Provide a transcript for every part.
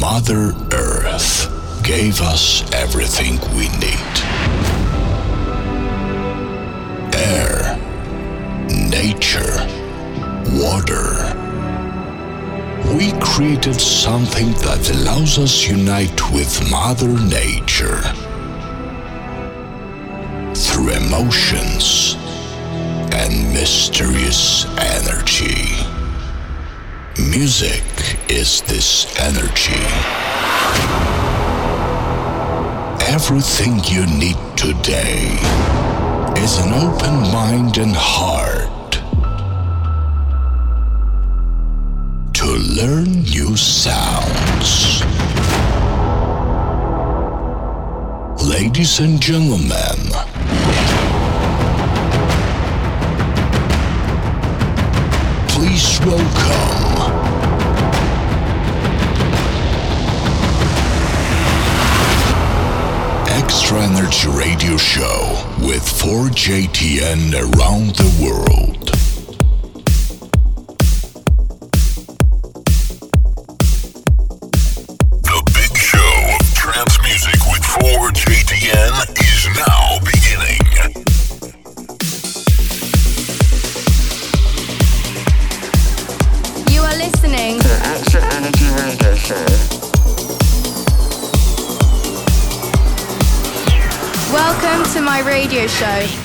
Mother Earth gave us everything we need air, nature, water. We created something that allows us unite with Mother Nature through emotions and mysterious energy. Music is this energy. Everything you need today is an open mind and heart to learn new sounds. Ladies and gentlemen, please welcome Extra Energy Radio Show with 4JTN around the world. Show.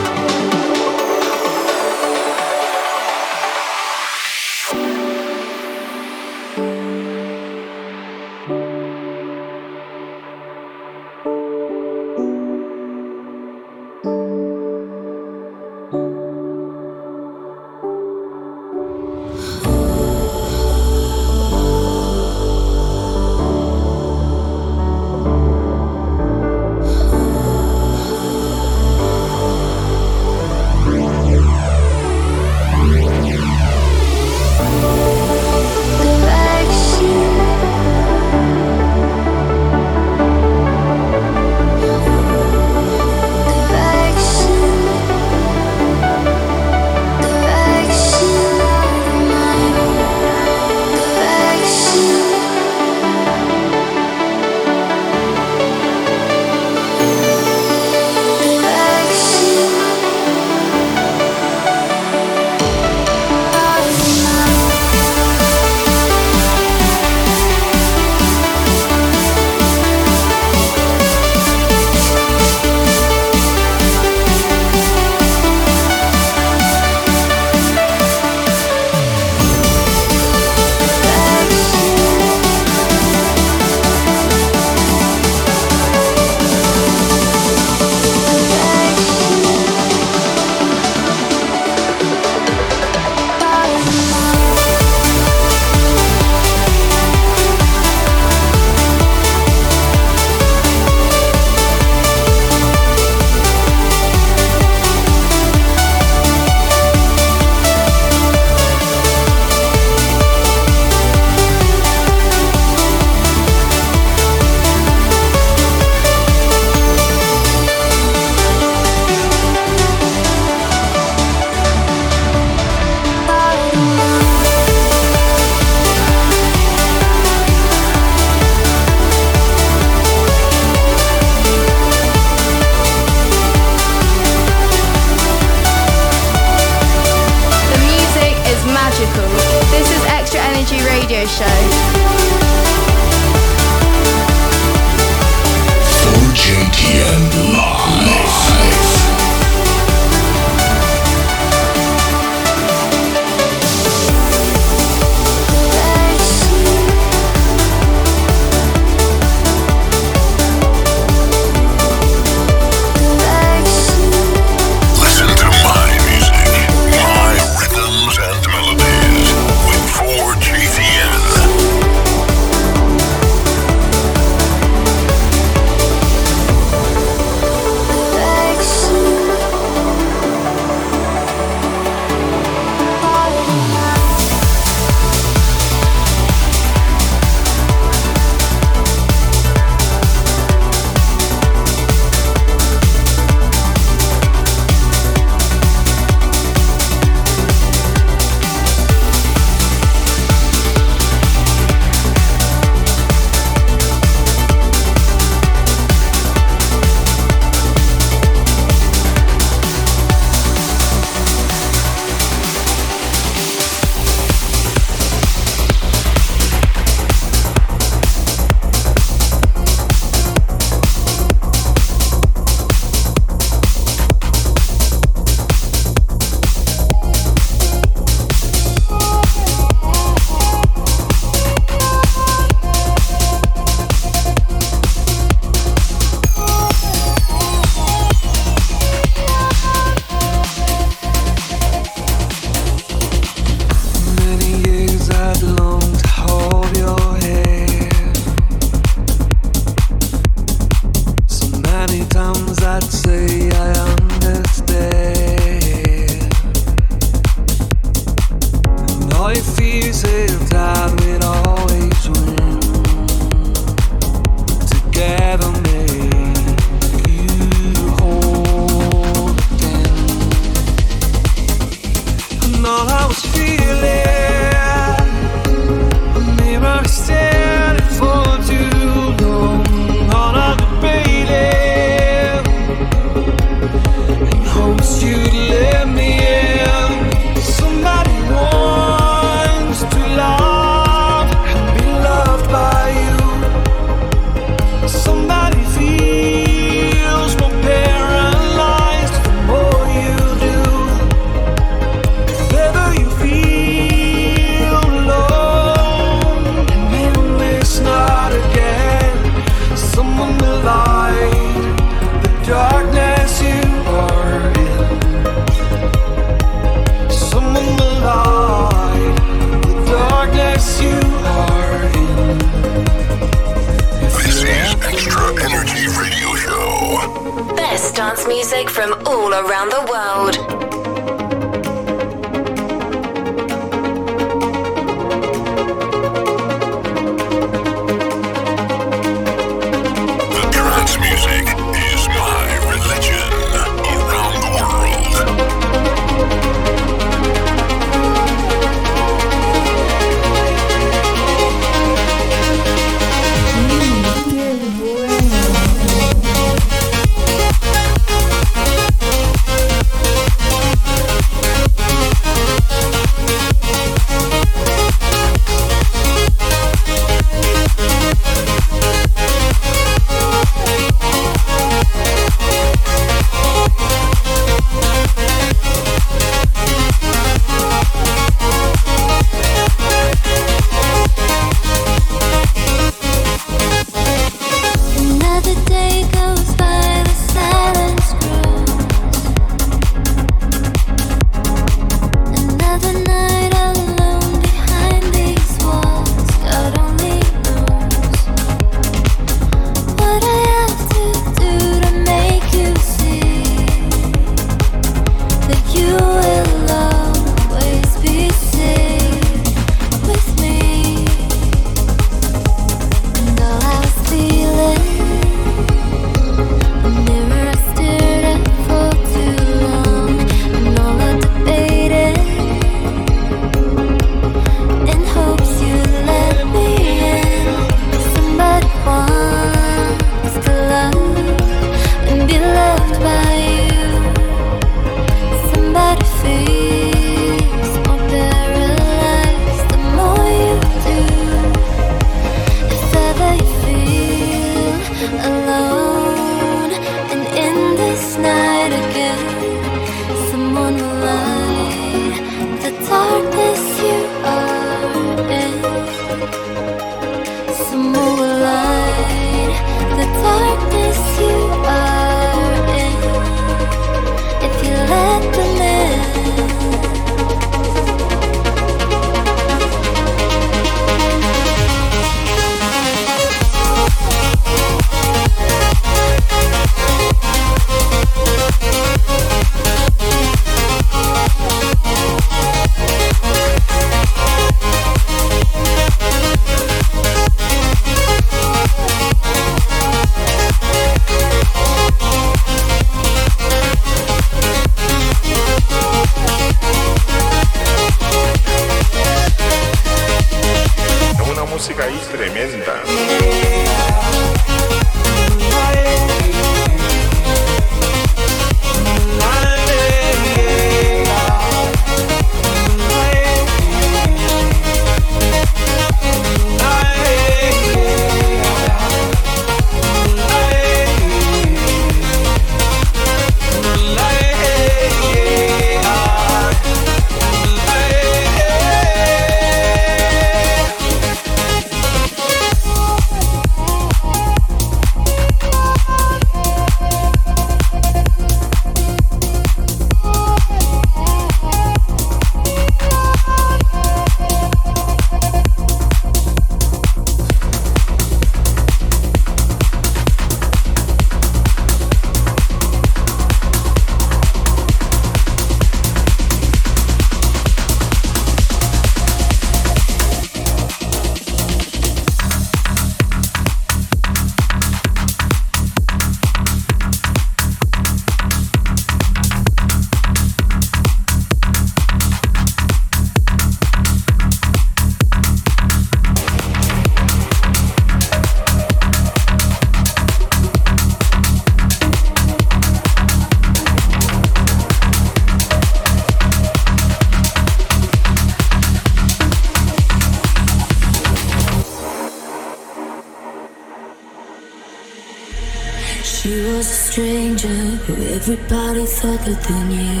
Everybody's other than you.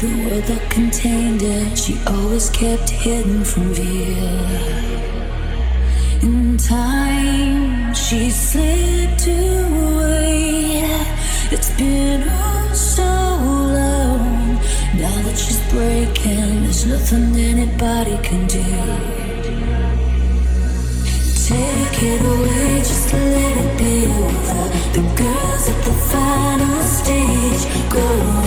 The world that contained it, she always kept hidden from view. go.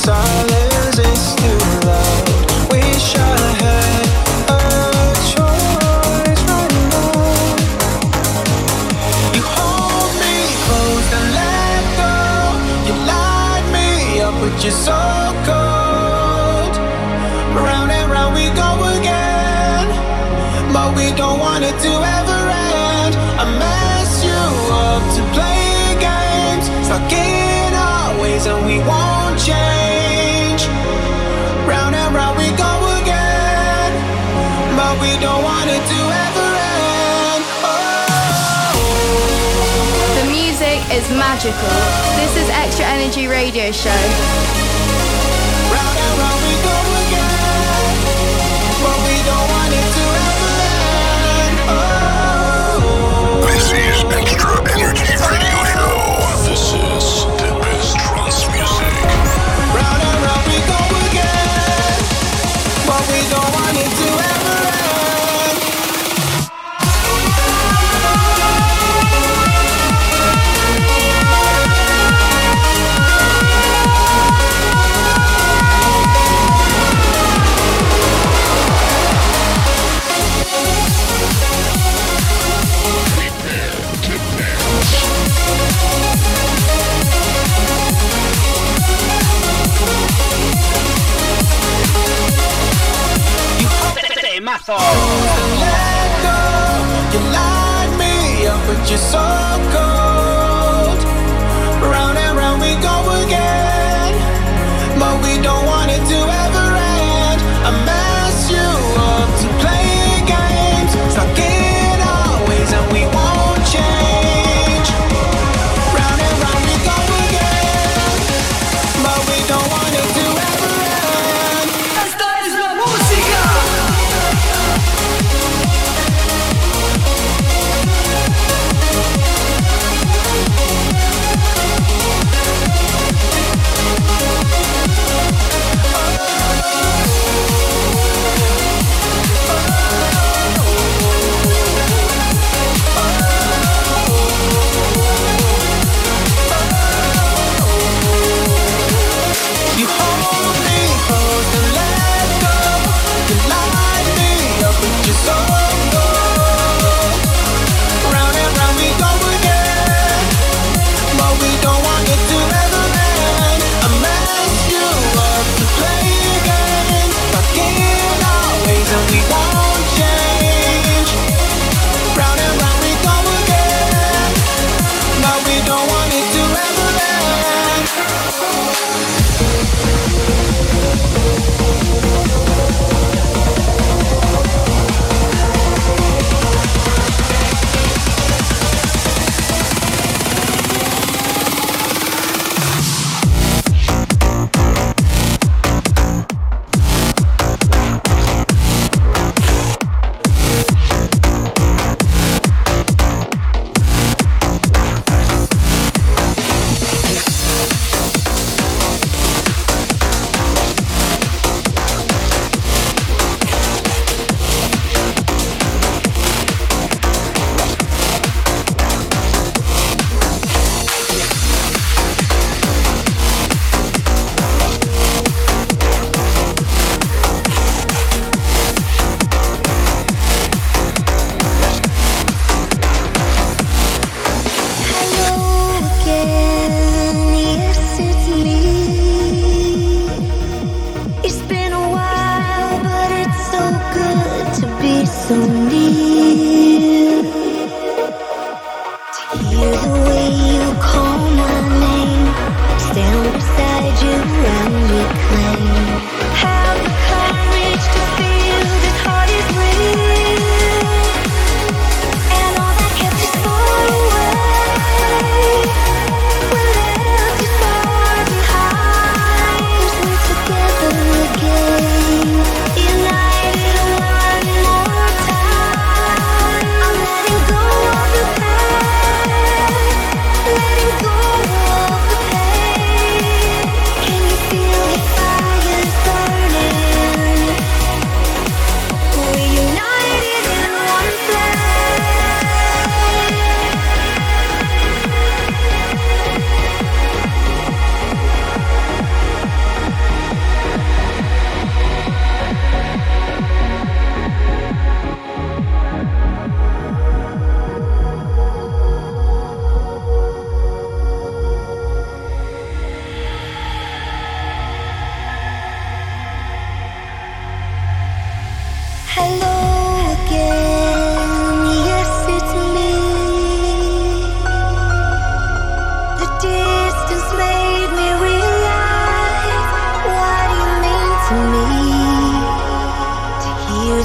silent magical. This is Extra Energy Radio Show. Lapso. You light me up you're so cold.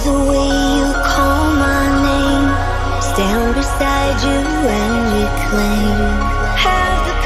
the way you call my name. Stand beside you and reclaim. Have the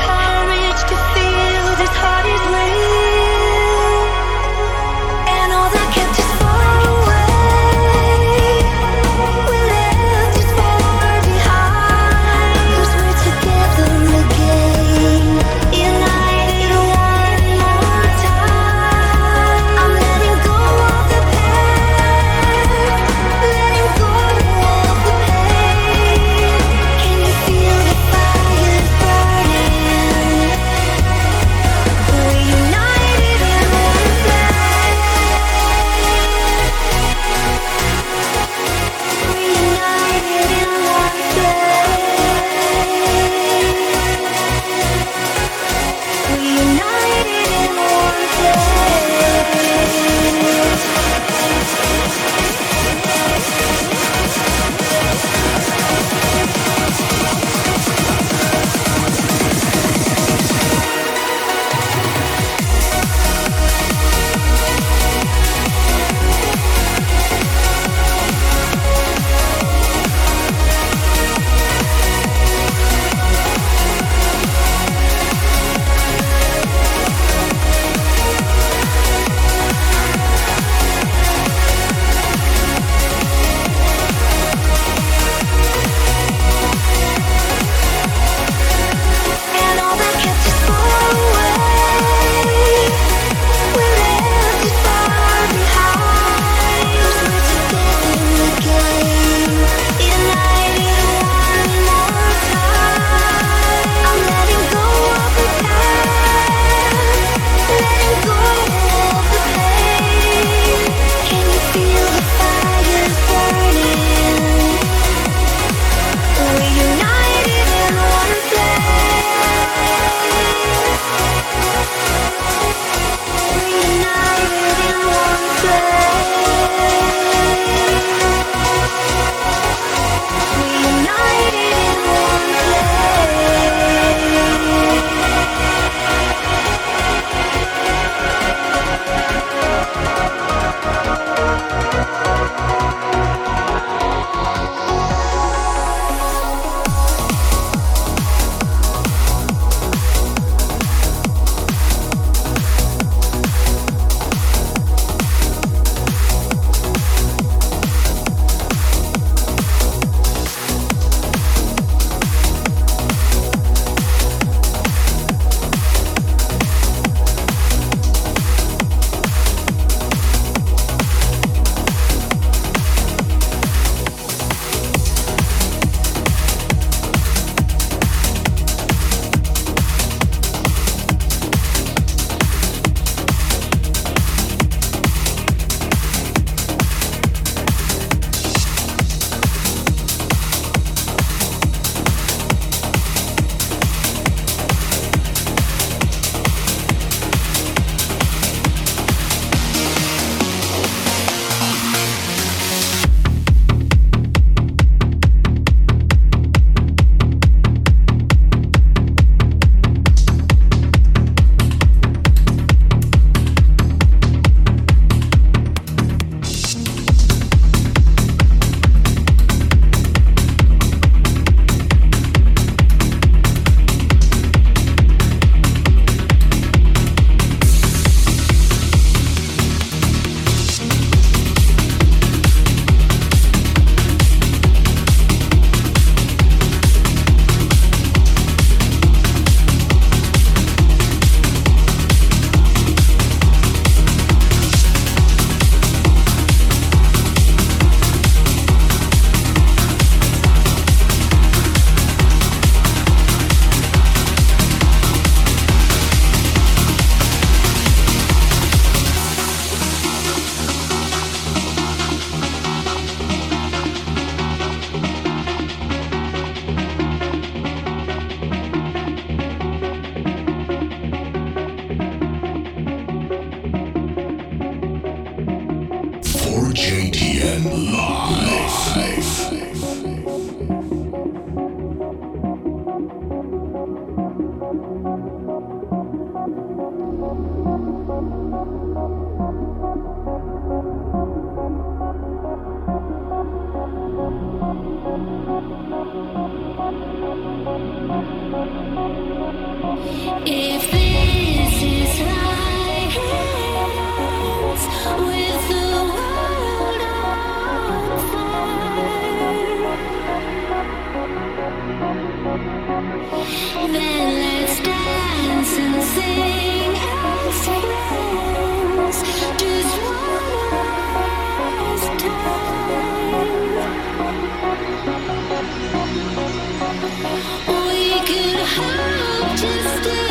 just stay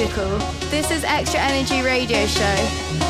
magical. This is Extra Energy Radio Show.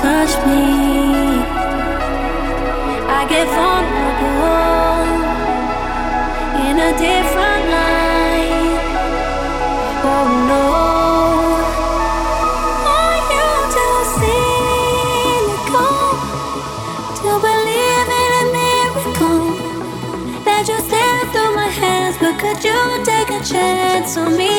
touch me. I get vulnerable in a different light. Oh no. Are you too cynical to believe in a miracle that just slipped through my hands? But could you take a chance on me?